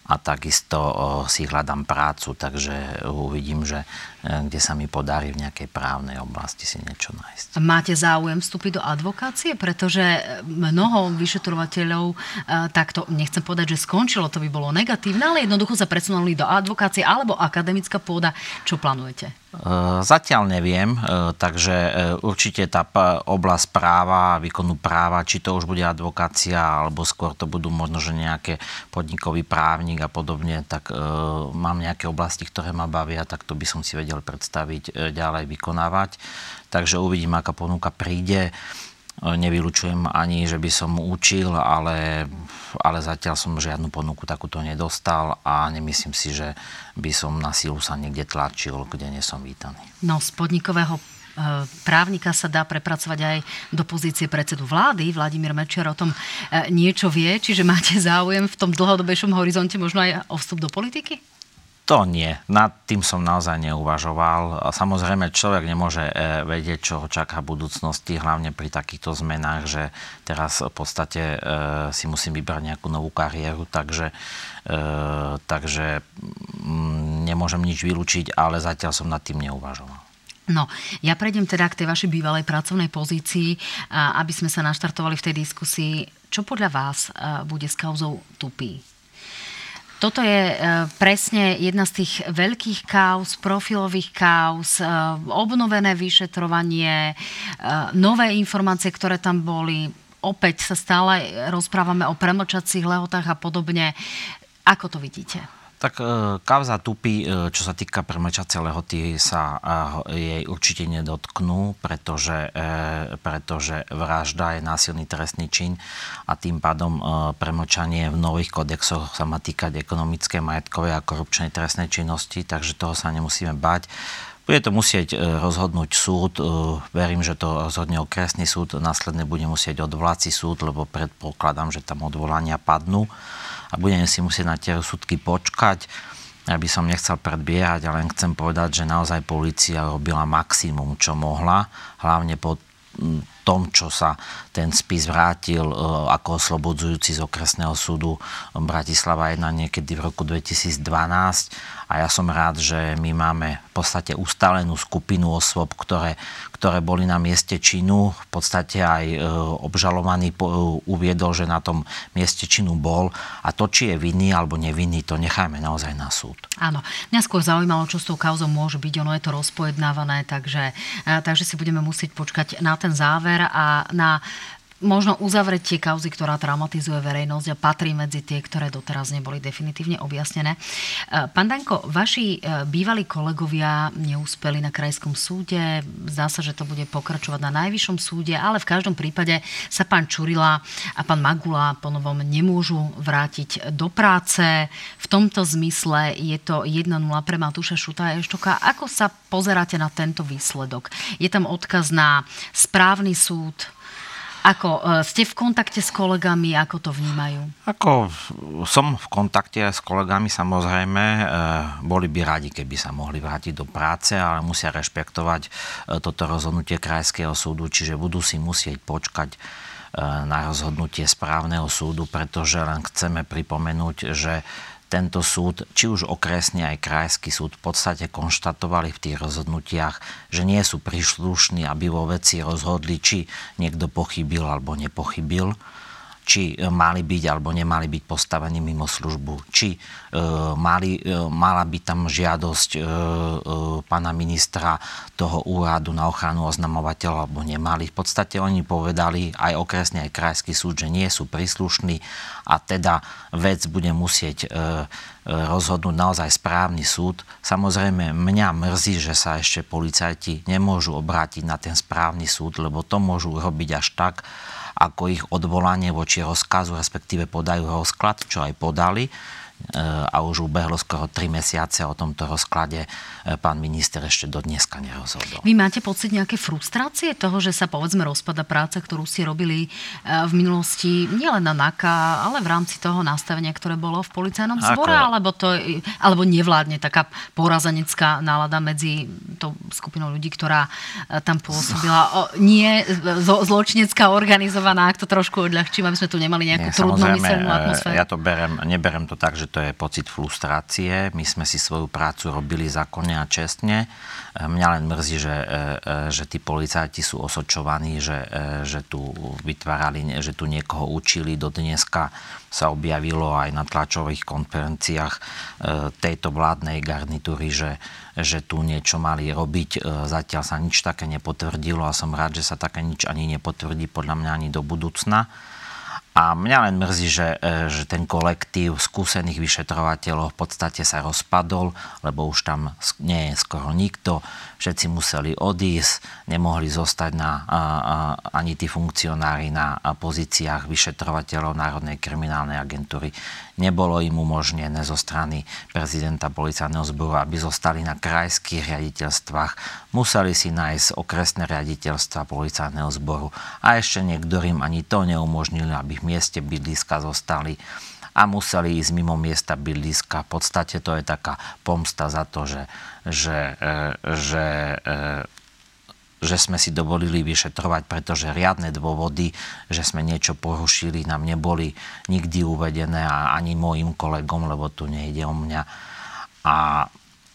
a takisto si hľadám prácu, takže uvidím, že kde sa mi podarí v nejakej právnej oblasti si niečo nájsť.
Máte záujem vstúpiť do advokácie? Pretože mnoho vyšetrovateľov e, takto, nechcem povedať, že skončilo, to by bolo negatívne, ale jednoducho sa presunuli do advokácie alebo akademická pôda. Čo plánujete?
E, zatiaľ neviem, e, takže e, určite tá oblasť práva, výkonu práva, či to už bude advokácia, alebo skôr to budú možno, že nejaké podnikový právnik a podobne, tak mám nejaké oblasti, ktoré ma bavia, tak to by som si vedel predstaviť ďalej vykonávať. Takže uvidím, aká ponuka príde. Nevylučujem ani, že by som učil, ale, ale zatiaľ som žiadnu ponuku takúto nedostal a nemyslím si, že by som na silu sa niekde tlačil, kde nie som vítaný.
No, z podnikového e, právnika sa dá prepracovať aj do pozície predsedu vlády. Vladimír Mečiar o tom e, niečo vie, čiže máte záujem v tom dlhodobejšom horizonte možno aj o vstup do politiky?
To nie. Nad tým som naozaj neuvažoval. Samozrejme, človek nemôže e, vedieť, čo ho čaká v budúcnosti, hlavne pri takýchto zmenách, že teraz v podstate e, si musím vybrať nejakú novú kariéru, takže, e, takže mm, nemôžem nič vylúčiť, ale zatiaľ som nad tým neuvažoval.
No, ja prejdem teda k tej vašej bývalej pracovnej pozícii, aby sme sa naštartovali v tej diskusii. Čo podľa vás bude s kauzou Tupy? Toto je e, presne jedna z tých veľkých kauz, profilových kauz, e, obnovené vyšetrovanie, e, nové informácie, ktoré tam boli. Opäť sa stále rozprávame o premlčacích lehotách a podobne. Ako to vidíte?
Tak e, kauza Tupy, e, čo sa týka premlčacej lehoty, sa e, jej určite nedotknú, pretože, pretože vražda je násilný trestný čin a tým pádom premlčanie v nových kodexoch sa má týkať ekonomické, majetkovej a korupčnej trestnej činnosti, takže toho sa nemusíme bať. Bude to musieť rozhodnúť súd. Verím, že to rozhodne okresný súd. Následne bude musieť odvolací súd, lebo predpokladám, že tam odvolania padnú a budeme si musieť na tie rozsudky počkať. ja by som nechcel predbiehať, ale len chcem povedať, že naozaj policia robila maximum, čo mohla, hlavne po tom, čo sa ten spis vrátil e, ako oslobodzujúci z okresného súdu Bratislava 1 niekedy v roku 2012 a ja som rád, že my máme v podstate ustálenú skupinu osôb, ktoré, ktoré boli na mieste činu. V podstate aj e, obžalovaný uviedol, že na tom mieste činu bol. A to, či je vinný alebo nevinný, to nechajme naozaj na súd.
Áno, mňa skôr zaujímalo, čo s tou kauzou môže byť, ono je to rozpojednávané, takže, e, takže si budeme musieť počkať na ten záver a na možno uzavretie kauzy, ktorá traumatizuje verejnosť a patrí medzi tie, ktoré doteraz neboli definitívne objasnené. E, pán Danko, vaši e, bývalí kolegovia neúspeli na krajskom súde. Zdá sa, že to bude pokračovať na najvyššom súde, ale v každom prípade sa pán Čurila a pán Magula ponovom nemôžu vrátiť do práce. V tomto zmysle je to 1-0 pre Matúša Šuta a Eštoka. Ako sa pozeráte na tento výsledok? Je tam odkaz na správny súd, ako e, ste v kontakte s kolegami, ako to vnímajú?
Ako som v kontakte s kolegami, samozrejme, e, boli by radi, keby sa mohli vrátiť do práce, ale musia rešpektovať e, toto rozhodnutie Krajského súdu, čiže budú si musieť počkať na rozhodnutie správneho súdu, pretože len chceme pripomenúť, že tento súd, či už okresný aj krajský súd, v podstate konštatovali v tých rozhodnutiach, že nie sú príslušní, aby vo veci rozhodli, či niekto pochybil alebo nepochybil či e, mali byť alebo nemali byť postavení mimo službu, či e, mali, e, mala byť tam žiadosť e, e, pána ministra toho úradu na ochranu oznamovateľa alebo nemali. V podstate oni povedali aj okresný, aj krajský súd, že nie sú príslušní a teda vec bude musieť e, e rozhodnúť naozaj správny súd. Samozrejme, mňa mrzí, že sa ešte policajti nemôžu obrátiť na ten správny súd, lebo to môžu robiť až tak, ako ich odvolanie voči rozkazu, respektíve podajú rozklad, čo aj podali a už ubehlo skoro 3 mesiace o tomto rozklade e, pán minister ešte do dneska nerozhodol.
Vy máte pocit nejaké frustrácie toho, že sa povedzme rozpada práca, ktorú ste robili e, v minulosti nielen na NAKA, ale v rámci toho nastavenia, ktoré bolo v policajnom zbore, Ako... alebo, to, alebo nevládne taká porazenecká nálada medzi tou skupinou ľudí, ktorá tam pôsobila. O, nie zlo, zločinecká organizovaná, ak to trošku odľahčím, aby sme tu nemali nejakú nie, trudnomyselnú atmosféru.
Ja to berem, neberem to tak, že to je pocit frustrácie. My sme si svoju prácu robili zákonne a čestne. Mňa len mrzí, že, e, e, že tí policajti sú osočovaní, že, e, že tu vytvárali, že tu niekoho učili. Do dneska sa objavilo aj na tlačových konferenciách tejto vládnej garnitúry, že, že tu niečo mali robiť. Zatiaľ sa nič také nepotvrdilo a som rád, že sa také nič ani nepotvrdí podľa mňa ani do budúcna. A mňa len mrzí, že, e, že ten kolektív skúsených vyšetrovateľov v podstate sa rozpadol, lebo už tam nie je skoro nikto. Všetci museli odísť, nemohli zostať na, a, a, ani tí funkcionári na pozíciách vyšetrovateľov Národnej kriminálnej agentúry. Nebolo im umožnené zo strany prezidenta policajného zboru, aby zostali na krajských riaditeľstvách. Museli si nájsť okresné riaditeľstva policajného zboru a ešte niektorým ani to neumožnili, aby v mieste bydliska zostali a museli ísť mimo miesta bydliska. V podstate to je taká pomsta za to, že, že, e, že, e, že sme si dovolili vyšetrovať, pretože riadne dôvody, že sme niečo porušili, nám neboli nikdy uvedené a ani môjim kolegom, lebo tu nejde o mňa. A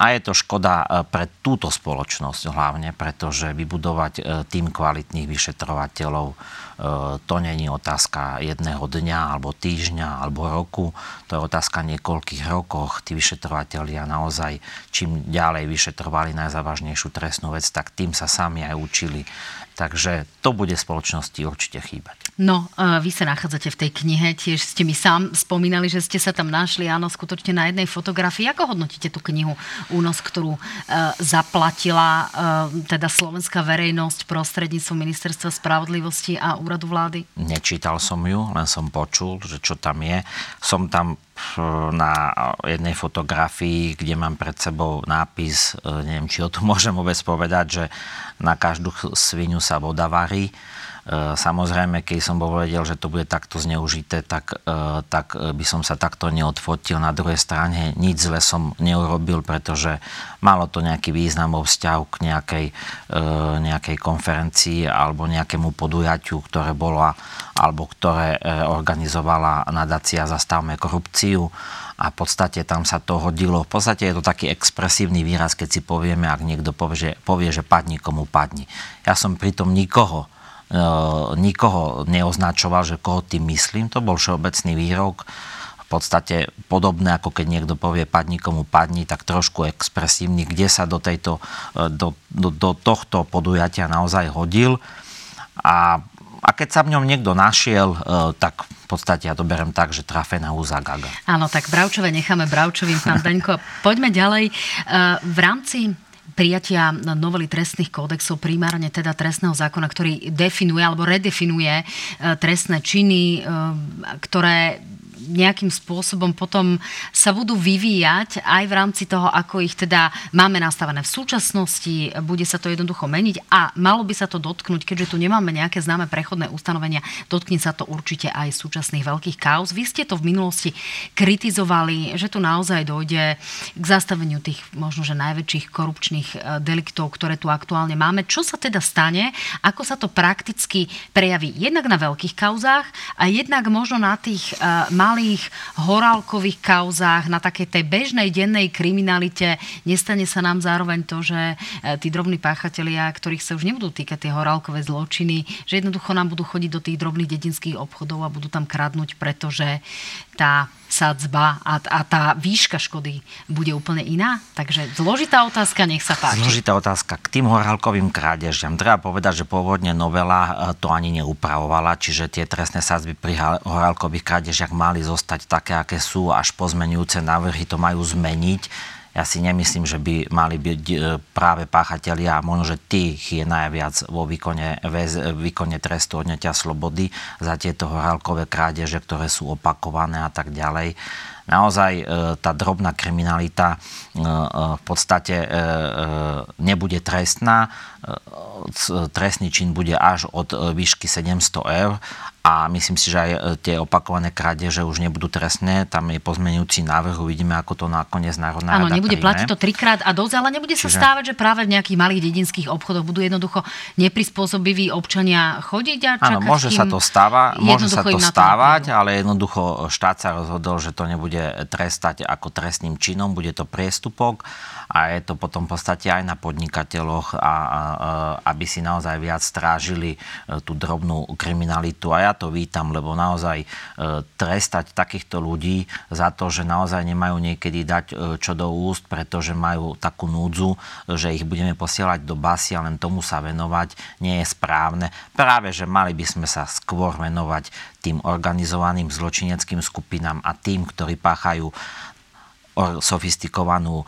a je to škoda e, pre túto spoločnosť hlavne, pretože vybudovať tým kvalitných vyšetrovateľov E, to není otázka jedného dňa, alebo týždňa, alebo roku. To je otázka niekoľkých rokoch. Tí vyšetrovateľia naozaj, čím ďalej vyšetrovali najzávažnejšiu trestnú vec, tak tým sa sami aj učili. Takže to bude spoločnosti určite chýbať.
No, e, vy sa nachádzate v tej knihe, tiež ste mi sám spomínali, že ste sa tam našli, áno, skutočne na jednej fotografii. Ako hodnotíte tú knihu Únos, ktorú e, zaplatila teda slovenská verejnosť prostredníctvom Ministerstva spravodlivosti a úradu vlády?
Nečítal som ju, len som počul, že čo tam je. Som tam na jednej fotografii, kde mám pred sebou nápis, e, neviem, či o tom môžem vôbec povedať, že na každú svinu sa voda varí. Samozrejme, keď som bol vedel, že to bude takto zneužité, tak, tak by som sa takto neodfotil. Na druhej strane nič zle som neurobil, pretože malo to nejaký význam vo vzťahu k nejakej, nejakej konferencii alebo nejakému podujatiu, ktoré bolo alebo ktoré organizovala nadácia Zastavme korupciu a v podstate tam sa to hodilo. V podstate je to taký expresívny výraz, keď si povieme, ak niekto povie, že, povie, že padni komu padni. Ja som pritom nikoho nikoho neoznačoval, že koho tým myslím. To bol všeobecný výrok. V podstate podobné, ako keď niekto povie padni komu padni, tak trošku expresívny, kde sa do, tejto, e, do, do, do tohto podujatia naozaj hodil. A a keď sa v ňom niekto našiel, e, tak v podstate ja to berem tak, že trafená úza gaga.
Áno, tak Bravčové necháme Bravčovým, pán Daňko. Poďme ďalej. E, v rámci prijatia novely trestných kódexov, primárne teda trestného zákona, ktorý definuje alebo redefinuje e, trestné činy, ktoré nejakým spôsobom potom sa budú vyvíjať aj v rámci toho, ako ich teda máme nastavené v súčasnosti, bude sa to jednoducho meniť a malo by sa to dotknúť, keďže tu nemáme nejaké známe prechodné ustanovenia, dotkne sa to určite aj súčasných veľkých kauz. Vy ste to v minulosti kritizovali, že tu naozaj dojde k zastaveniu tých možno, že najväčších korupčných e, deliktov, ktoré tu aktuálne máme. Čo sa teda stane? Ako sa to prakticky prejaví jednak na veľkých kauzách a jednak možno na tých uh, malých horálkových kauzách, na takej tej bežnej dennej kriminalite. Nestane sa nám zároveň to, že e, tí drobní páchatelia, ktorých sa už nebudú týkať tie horálkové zločiny, že jednoducho nám budú chodiť do tých drobných dedinských obchodov a budú tam kradnúť, pretože tá sadzba a, a tá výška škody bude úplne iná? Takže zložitá otázka, nech sa páči.
Zložitá otázka. K tým horálkovým krádežiam treba povedať, že pôvodne novela e, to ani neupravovala, čiže tie trestné sadzby pri horálkových krádežiach mali zostať také, aké sú, až pozmenujúce návrhy to majú zmeniť ja si nemyslím, že by mali byť e, práve páchatelia, a možno, že tých je najviac vo výkone, výkone trestu odňatia slobody za tieto horálkové krádeže, ktoré sú opakované a tak ďalej naozaj e, tá drobná kriminalita e, v podstate nebude trestná. Trestný čin bude až od výšky 700 eur a myslím si, že aj e, tie opakované krádeže už nebudú trestné. Tam je pozmenujúci návrh, uvidíme, ako to nakoniec Národná
Áno, nebude príjme. platiť to trikrát a dosť, ale nebude Čiže... sa stávať, že práve v nejakých malých dedinských obchodoch budú jednoducho neprispôsobiví občania chodiť a čakať,
Áno, môže sa to stáva, môže sa to stávať, ale jednoducho štát sa rozhodol, že to nebude trestať ako trestným činom, bude to priestupok a je to potom v podstate aj na podnikateľoch, a, a, aby si naozaj viac strážili e, tú drobnú kriminalitu. A ja to vítam, lebo naozaj e, trestať takýchto ľudí za to, že naozaj nemajú niekedy dať e, čo do úst, pretože majú takú núdzu, že ich budeme posielať do basy a len tomu sa venovať, nie je správne. Práve, že mali by sme sa skôr venovať tým organizovaným zločineckým skupinám a tým, ktorí páchajú sofistikovanú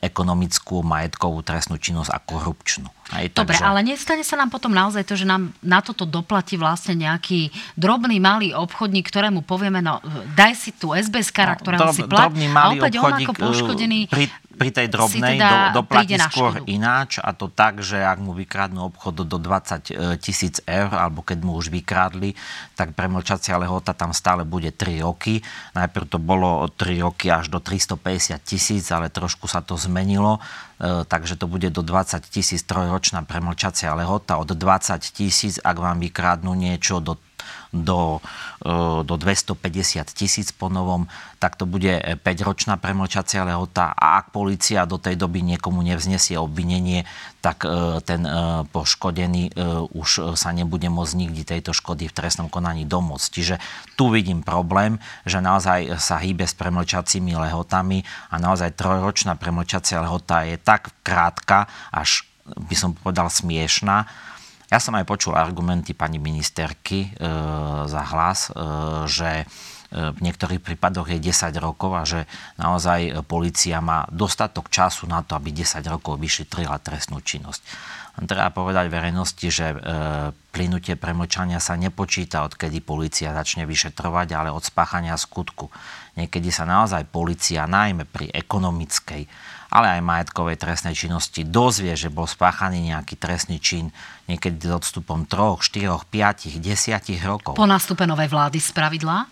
ekonomickú, majetkovú trestnú činnosť a korupčnú.
Aj, Dobre, takže... ale nestane sa nám potom naozaj to, že nám na toto doplatí vlastne nejaký drobný malý obchodník, ktorému povieme, no daj si tu SBS kara, no, ktorého drob, si plat a opäť on ako poškodený
pri, pri tej drobnej teda do, doplatí skôr ináč a to tak, že ak mu vykradnú obchod do 20 e, tisíc eur, alebo keď mu už vykradli, tak premlčacia lehota tam stále bude 3 roky. Najprv to bolo 3 roky až do 350 tisíc, ale trošku sa to zmenilo, e, takže to bude do 20 tisíc trojročná premlčacia lehota. Od 20 tisíc, ak vám vykradnú niečo do do, e, do 250 tisíc po novom, tak to bude 5-ročná premlčacia lehota a ak policia do tej doby niekomu nevznesie obvinenie, tak e, ten e, poškodený už sa nebude môcť nikdy tejto škody v trestnom konaní domôcť. Čiže tu vidím problém, že naozaj sa hýbe s premlčacími lehotami a naozaj trojročná premlčacia lehota je tak krátka, až by som povedal smiešná, ja som aj počul argumenty pani ministerky e, za hlas, e, že e, v niektorých prípadoch je 10 rokov a že naozaj policia má dostatok času na to, aby 10 rokov vyšetrila trestnú činnosť. Treba povedať verejnosti, že e, plynutie premlčania sa nepočíta, odkedy policia začne vyšetrovať, ale od spáchania skutku. Niekedy sa naozaj policia, najmä pri ekonomickej ale aj majetkovej trestnej činnosti dozvie, že bol spáchaný nejaký trestný čin niekedy s odstupom 3, 4, 5, 10 rokov.
Po nástupe novej vlády z pravidla?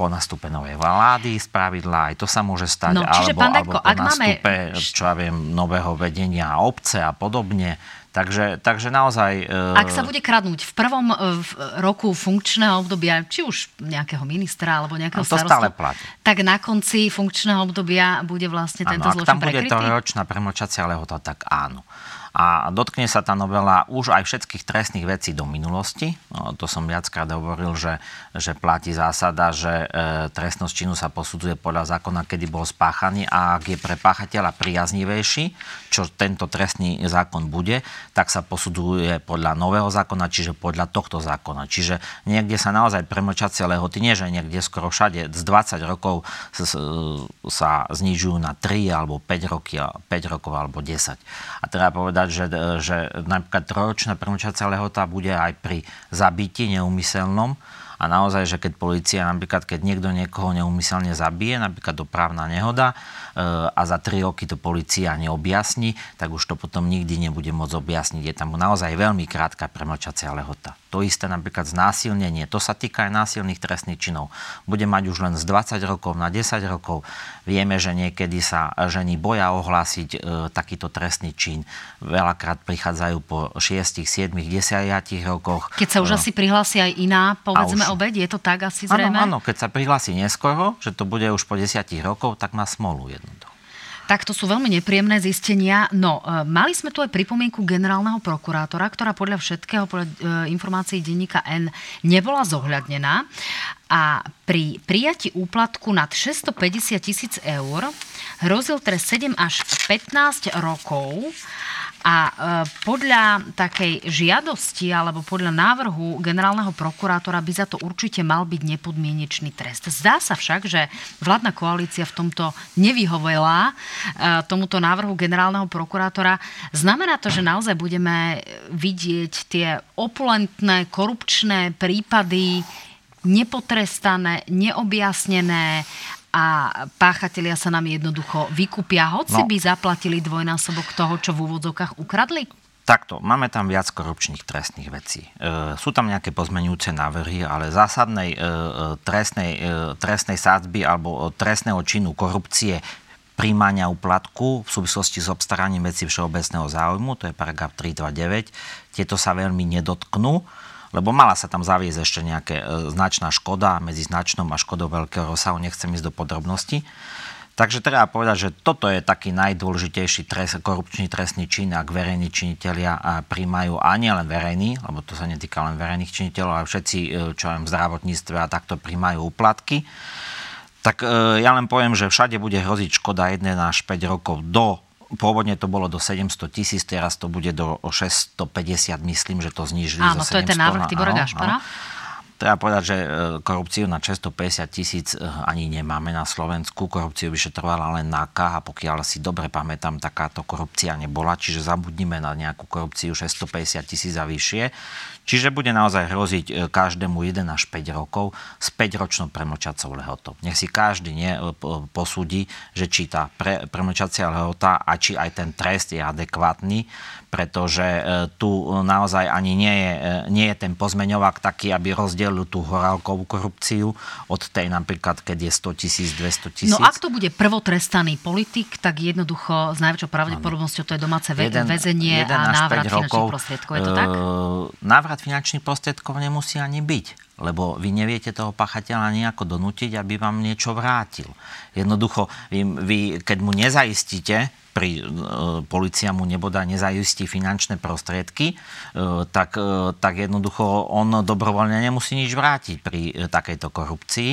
po nastupe novej vlády z pravidla, aj to sa môže stať,
no, čiže,
alebo,
Dajko,
alebo po nastupe, máme... čo ja viem, nového vedenia obce a podobne. Takže, takže naozaj...
Ak sa bude kradnúť v prvom v roku funkčného obdobia, či už nejakého ministra alebo nejakého no, to starostu, stále platí. tak na konci funkčného obdobia bude vlastne tento ano, zločin
ak tam bude trojročná premočacia lehota, tak áno a dotkne sa tá novela už aj všetkých trestných vecí do minulosti. No, to som viackrát hovoril, že, že platí zásada, že e, trestnosť činu sa posudzuje podľa zákona, kedy bol spáchaný a ak je pre páchateľa priaznivejší, čo tento trestný zákon bude, tak sa posudzuje podľa nového zákona, čiže podľa tohto zákona. Čiže niekde sa naozaj premlčacie lehoty, nie že niekde skoro všade, z 20 rokov sa znižujú na 3 alebo 5 roky, 5 rokov alebo 10. A treba povedať, povedať, že, že napríklad trojročná premlčacia lehota bude aj pri zabití neumyselnom. A naozaj, že keď policia, napríklad keď niekto niekoho neumyselne zabije, napríklad dopravná nehoda e, a za tri roky to policia neobjasní, tak už to potom nikdy nebude môcť objasniť. Je tam naozaj veľmi krátka premlčacia lehota. To isté napríklad znásilnenie. To sa týka aj násilných trestných činov. Bude mať už len z 20 rokov na 10 rokov. Vieme, že niekedy sa ženy boja ohlásiť e, takýto trestný čin. Veľakrát prichádzajú po 6, 7, 10 rokoch.
Keď sa už e, asi prihlási aj iná, povedzme, už... obeď, je to tak asi zrejme?
Áno, áno, keď sa prihlási neskoro, že to bude už po 10 rokov, tak má smolu jednoducho.
Tak to sú veľmi nepríjemné zistenia. No, e, mali sme tu aj pripomienku generálneho prokurátora, ktorá podľa všetkého, podľa e, informácií denníka N, nebola zohľadnená. A pri prijati úplatku nad 650 tisíc eur hrozil trest 7 až 15 rokov a e, podľa takej žiadosti alebo podľa návrhu generálneho prokurátora by za to určite mal byť nepodmienečný trest. Zdá sa však, že vládna koalícia v tomto nevyhovela e, tomuto návrhu generálneho prokurátora. Znamená to, že naozaj budeme vidieť tie opulentné korupčné prípady nepotrestané, neobjasnené a páchatelia sa nám jednoducho vykúpia, hoci no. by zaplatili dvojnásobok toho, čo v úvodzokách ukradli?
Takto, máme tam viac korupčných trestných vecí. E, sú tam nejaké pozmenujúce návrhy, ale zásadnej e, e trestnej, e, trestnej sádzby alebo trestného činu korupcie príjmania úplatku v súvislosti s obstaraním veci všeobecného záujmu, to je paragraf 329, tieto sa veľmi nedotknú lebo mala sa tam zaviesť ešte nejaké e, značná škoda medzi značnou a škodou veľkého rozsahu, nechcem ísť do podrobností. Takže treba povedať, že toto je taký najdôležitejší trest, korupčný trestný čin, ak verejní činitelia e, príjmajú, a nie len verejní, lebo to sa netýka len verejných činiteľov, ale všetci, e, čo aj v zdravotníctve a takto príjmajú úplatky. Tak ja len poviem, že všade bude hroziť škoda 1 až 5 rokov do pôvodne to bolo do 700 tisíc, teraz to bude do 650, myslím, že to znížili
Áno, to je ten návrh Tibora Gašpara.
Treba povedať, že e, korupciu na 650 tisíc e, ani nemáme na Slovensku. Korupciu vyšetrovala len NAKA a pokiaľ si dobre pamätám, takáto korupcia nebola, čiže zabudnime na nejakú korupciu 650 tisíc a vyššie. Čiže bude naozaj hroziť e, každému 1 až 5 rokov s 5-ročnou premlčacou lehotou. Nech si každý nie, posúdi, že či tá pre, premlčacia lehota a či aj ten trest je adekvátny, pretože tu naozaj ani nie je, nie je ten pozmeňovák taký, aby rozdelil tú horálkovú korupciu od tej napríklad, keď je 100 tisíc, 200 tisíc.
No ak to bude prvotrestaný politik, tak jednoducho s najväčšou pravdepodobnosťou to je domáce ve- väzenie a návrat finančných prostriedkov. Je to tak?
Návrat finančných prostriedkov nemusí ani byť lebo vy neviete toho pachateľa nejako donútiť, aby vám niečo vrátil. Jednoducho, vy, vy keď mu nezaistíte pri e, policia mu neboda nezajistí finančné prostriedky, e, tak, e, tak jednoducho on dobrovoľne nemusí nič vrátiť pri e, takejto korupcii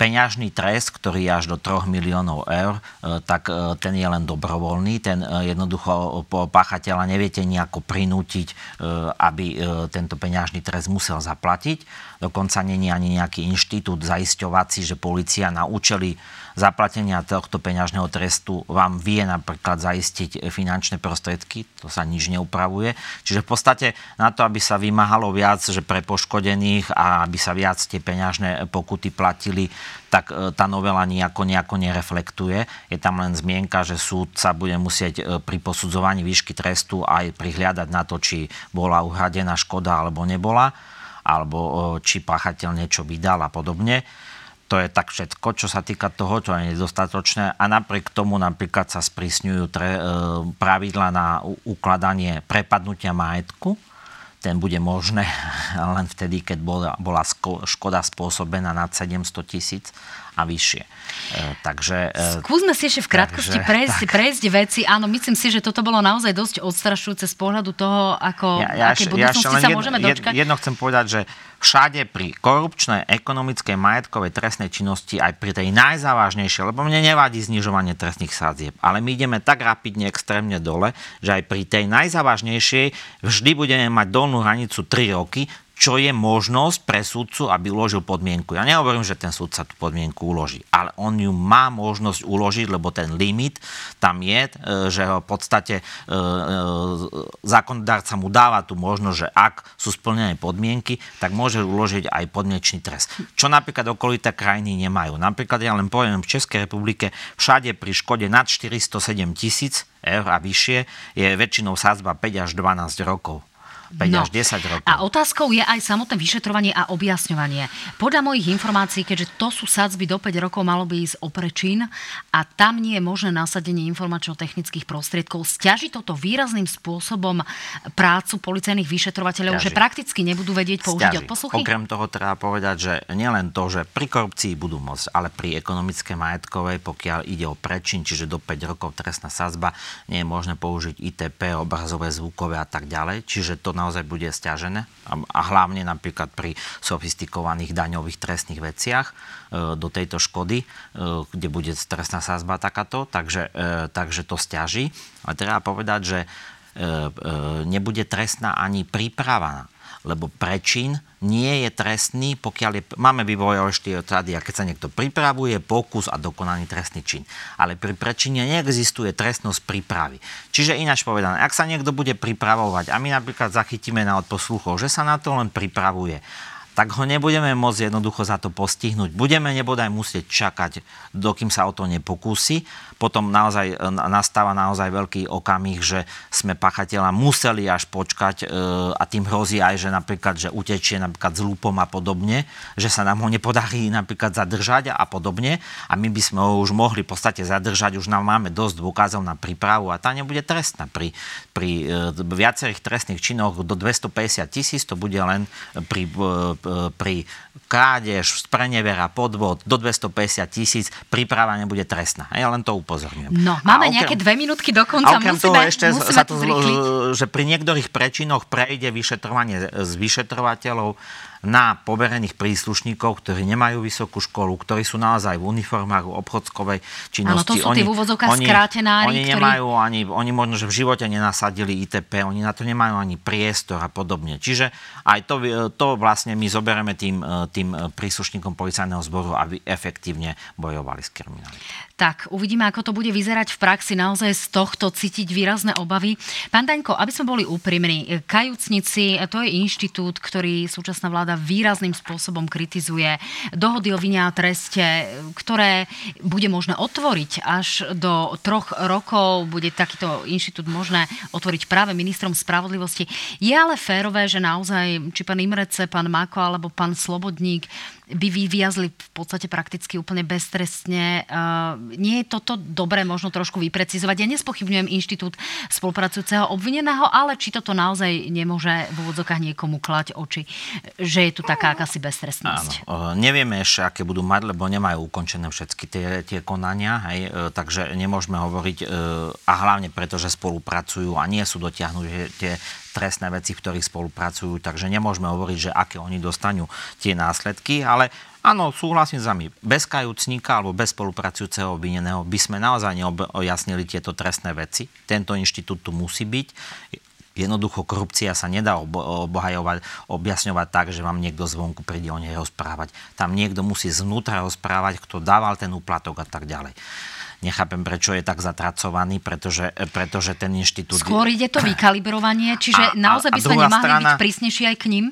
peňažný trest, ktorý je až do 3 miliónov eur, e, tak e, ten je len dobrovoľný. Ten e, jednoducho páchateľa neviete nejako prinútiť, aby tento peňažný trest musel zaplatiť. Dokonca není ani nejaký inštitút zaisťovací, že policia na účely zaplatenia tohto peňažného trestu vám vie napríklad zaistiť finančné prostriedky, to sa nič neupravuje. Čiže v podstate na to, aby sa vymáhalo viac, že pre poškodených a aby sa viac tie peňažné pokuty platili tak e, tá novela nejako, nejako nereflektuje. Je tam len zmienka, že súd sa bude musieť e, pri posudzovaní výšky trestu aj prihliadať na to, či bola uhradená škoda alebo nebola, alebo e, či páchateľ niečo vydal a podobne. To je tak všetko, čo sa týka toho, čo je nedostatočné. A napriek tomu napríklad sa sprísňujú tre, pravidla na ukladanie prepadnutia majetku ten bude možné len vtedy, keď bola, bola škoda spôsobená nad 700 tisíc a vyššie. E, takže...
E, Skúsme si ešte v krátkosti takže, prejsť, tak. prejsť veci. Áno, myslím si, že toto bolo naozaj dosť odstrašujúce z pohľadu toho, ako, ja, ja, aké budúcnosti ja sa môžeme
jedno,
dočkať.
Jedno chcem povedať, že všade pri korupčnej, ekonomickej, majetkovej trestnej činnosti, aj pri tej najzávažnejšej, lebo mne nevadí znižovanie trestných sadzieb, ale my ideme tak rapidne, extrémne dole, že aj pri tej najzávažnejšej vždy budeme mať dolnú hranicu 3 roky, čo je možnosť pre súdcu, aby uložil podmienku. Ja nehovorím, že ten súdca tú podmienku uloží, ale on ju má možnosť uložiť, lebo ten limit tam je, e, že v podstate e, e, zákonodárca mu dáva tú možnosť, že ak sú splnené podmienky, tak môže uložiť aj podmienečný trest. Čo napríklad okolité krajiny nemajú. Napríklad ja len poviem, v Českej republike všade pri škode nad 407 tisíc eur a vyššie je väčšinou sázba 5 až 12 rokov. 5 no. až 10 rokov.
A otázkou je aj samotné vyšetrovanie a objasňovanie. Podľa mojich informácií, keďže to sú sadzby do 5 rokov, malo by ísť o prečin a tam nie je možné nasadenie informačno-technických prostriedkov. Stiaží toto výrazným spôsobom prácu policajných vyšetrovateľov, Stiaží. že prakticky nebudú vedieť použiť odposluchy?
Okrem toho treba povedať, že nielen to, že pri korupcii budú môcť, ale pri ekonomické majetkovej, pokiaľ ide o prečin, čiže do 5 rokov trestná sadzba, nie je možné použiť ITP, obrazové, zvukové a tak ďalej. Čiže to naozaj bude stiažené a hlavne napríklad pri sofistikovaných daňových trestných veciach e, do tejto škody, e, kde bude trestná sázba takáto, takže, e, takže to stiaží. Ale treba povedať, že nebude trestná ani príprava lebo prečin nie je trestný, pokiaľ je, máme vývojové štyri a keď sa niekto pripravuje, pokus a dokonaný trestný čin. Ale pri prečine neexistuje trestnosť prípravy. Čiže ináč povedané, ak sa niekto bude pripravovať a my napríklad zachytíme na odposluchov, že sa na to len pripravuje tak ho nebudeme môcť jednoducho za to postihnúť. Budeme nebodaj musieť čakať, dokým sa o to nepokúsi. Potom naozaj e, nastáva naozaj veľký okamih, že sme pachateľa museli až počkať e, a tým hrozí aj, že napríklad, že utečie napríklad s lúpom a podobne, že sa nám ho nepodarí napríklad zadržať a podobne a my by sme ho už mohli v podstate zadržať, už nám máme dosť dôkazov na prípravu a tá nebude trestná. Pri, pri e, viacerých trestných činoch do 250 tisíc to bude len pri pri krádež, sprenevera, podvod do 250 tisíc príprava nebude trestná. Ja len to upozorňujem.
No, máme okrem, nejaké dve minútky do konca. Okrem musíme, toho ešte sa to,
že pri niektorých prečinoch prejde vyšetrovanie z vyšetrovateľov na poverených príslušníkov, ktorí nemajú vysokú školu, ktorí sú naozaj v uniformách v obchodskovej činnosti. Áno,
to sú oni, tí v úvodzokách skrátenári,
Oni nemajú ani, oni možno, že v živote nenasadili ITP, oni na to nemajú ani priestor a podobne. Čiže aj to, to vlastne my zoberieme tým, tým príslušníkom policajného zboru, aby efektívne bojovali s kriminalitou.
Tak, uvidíme, ako to bude vyzerať v praxi. Naozaj z tohto cítiť výrazné obavy. Pán Daňko, aby sme boli úprimní, kajúcnici, to je inštitút, ktorý súčasná vláda výrazným spôsobom kritizuje. Dohody o vine a treste, ktoré bude možné otvoriť až do troch rokov, bude takýto inštitút možné otvoriť práve ministrom spravodlivosti. Je ale férové, že naozaj, či pán Imrece, pán Mako alebo pán Slobodník by vyviazli v podstate prakticky úplne beztrestne. Nie je toto dobré možno trošku vyprecizovať? Ja nespochybňujem inštitút spolupracujúceho obvineného, ale či toto naozaj nemôže v úvodzokách niekomu klať oči, že je tu taká akási beztrestnosť?
Áno. Nevieme ešte, aké budú mať, lebo nemajú ukončené všetky tie, tie konania, hej, e, takže nemôžeme hovoriť, a hlavne preto, že spolupracujú a nie sú dotiahnuté tie trestné veci, v ktorých spolupracujú, takže nemôžeme hovoriť, že aké oni dostanú tie následky, ale Áno, súhlasím s vami. Bez kajúcníka alebo bez spolupracujúceho obvineného by sme naozaj neojasnili tieto trestné veci. Tento inštitút tu musí byť. Jednoducho korupcia sa nedá obhajovať, objasňovať tak, že vám niekto zvonku príde o nej rozprávať. Tam niekto musí znútra rozprávať, kto dával ten úplatok a tak ďalej. Nechápem, prečo je tak zatracovaný, pretože, pretože ten inštitút...
Skôr ide to vykalibrovanie, čiže a, naozaj by sme nemali strana... byť prísnejší aj k ním?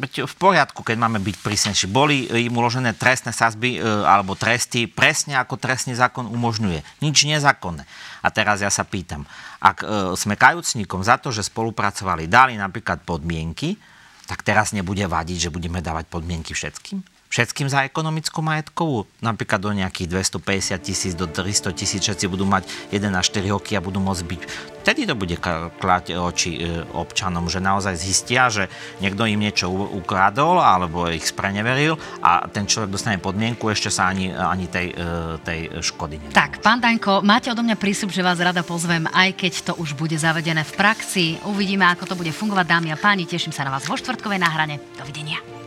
v poriadku, keď máme byť prísnejší. Boli im uložené trestné sazby e, alebo tresty presne ako trestný zákon umožňuje. Nič nezákonné. A teraz ja sa pýtam, ak e, sme kajúcnikom za to, že spolupracovali, dali napríklad podmienky, tak teraz nebude vadiť, že budeme dávať podmienky všetkým? Všetkým za ekonomickú majetkovú. Napríklad do nejakých 250 tisíc, do 300 tisíc všetci budú mať 1 až 4 roky a budú môcť byť. Vtedy to bude klať oči e, občanom, že naozaj zistia, že niekto im niečo ukradol alebo ich spreneveril a ten človek dostane podmienku, ešte sa ani, ani tej, e, tej škody nedá.
Tak, pán Daňko, máte odo mňa prísľub, že vás rada pozvem, aj keď to už bude zavedené v praxi. Uvidíme, ako to bude fungovať, dámy a páni. Teším sa na vás vo štvrtkovej náhrane. Dovidenia.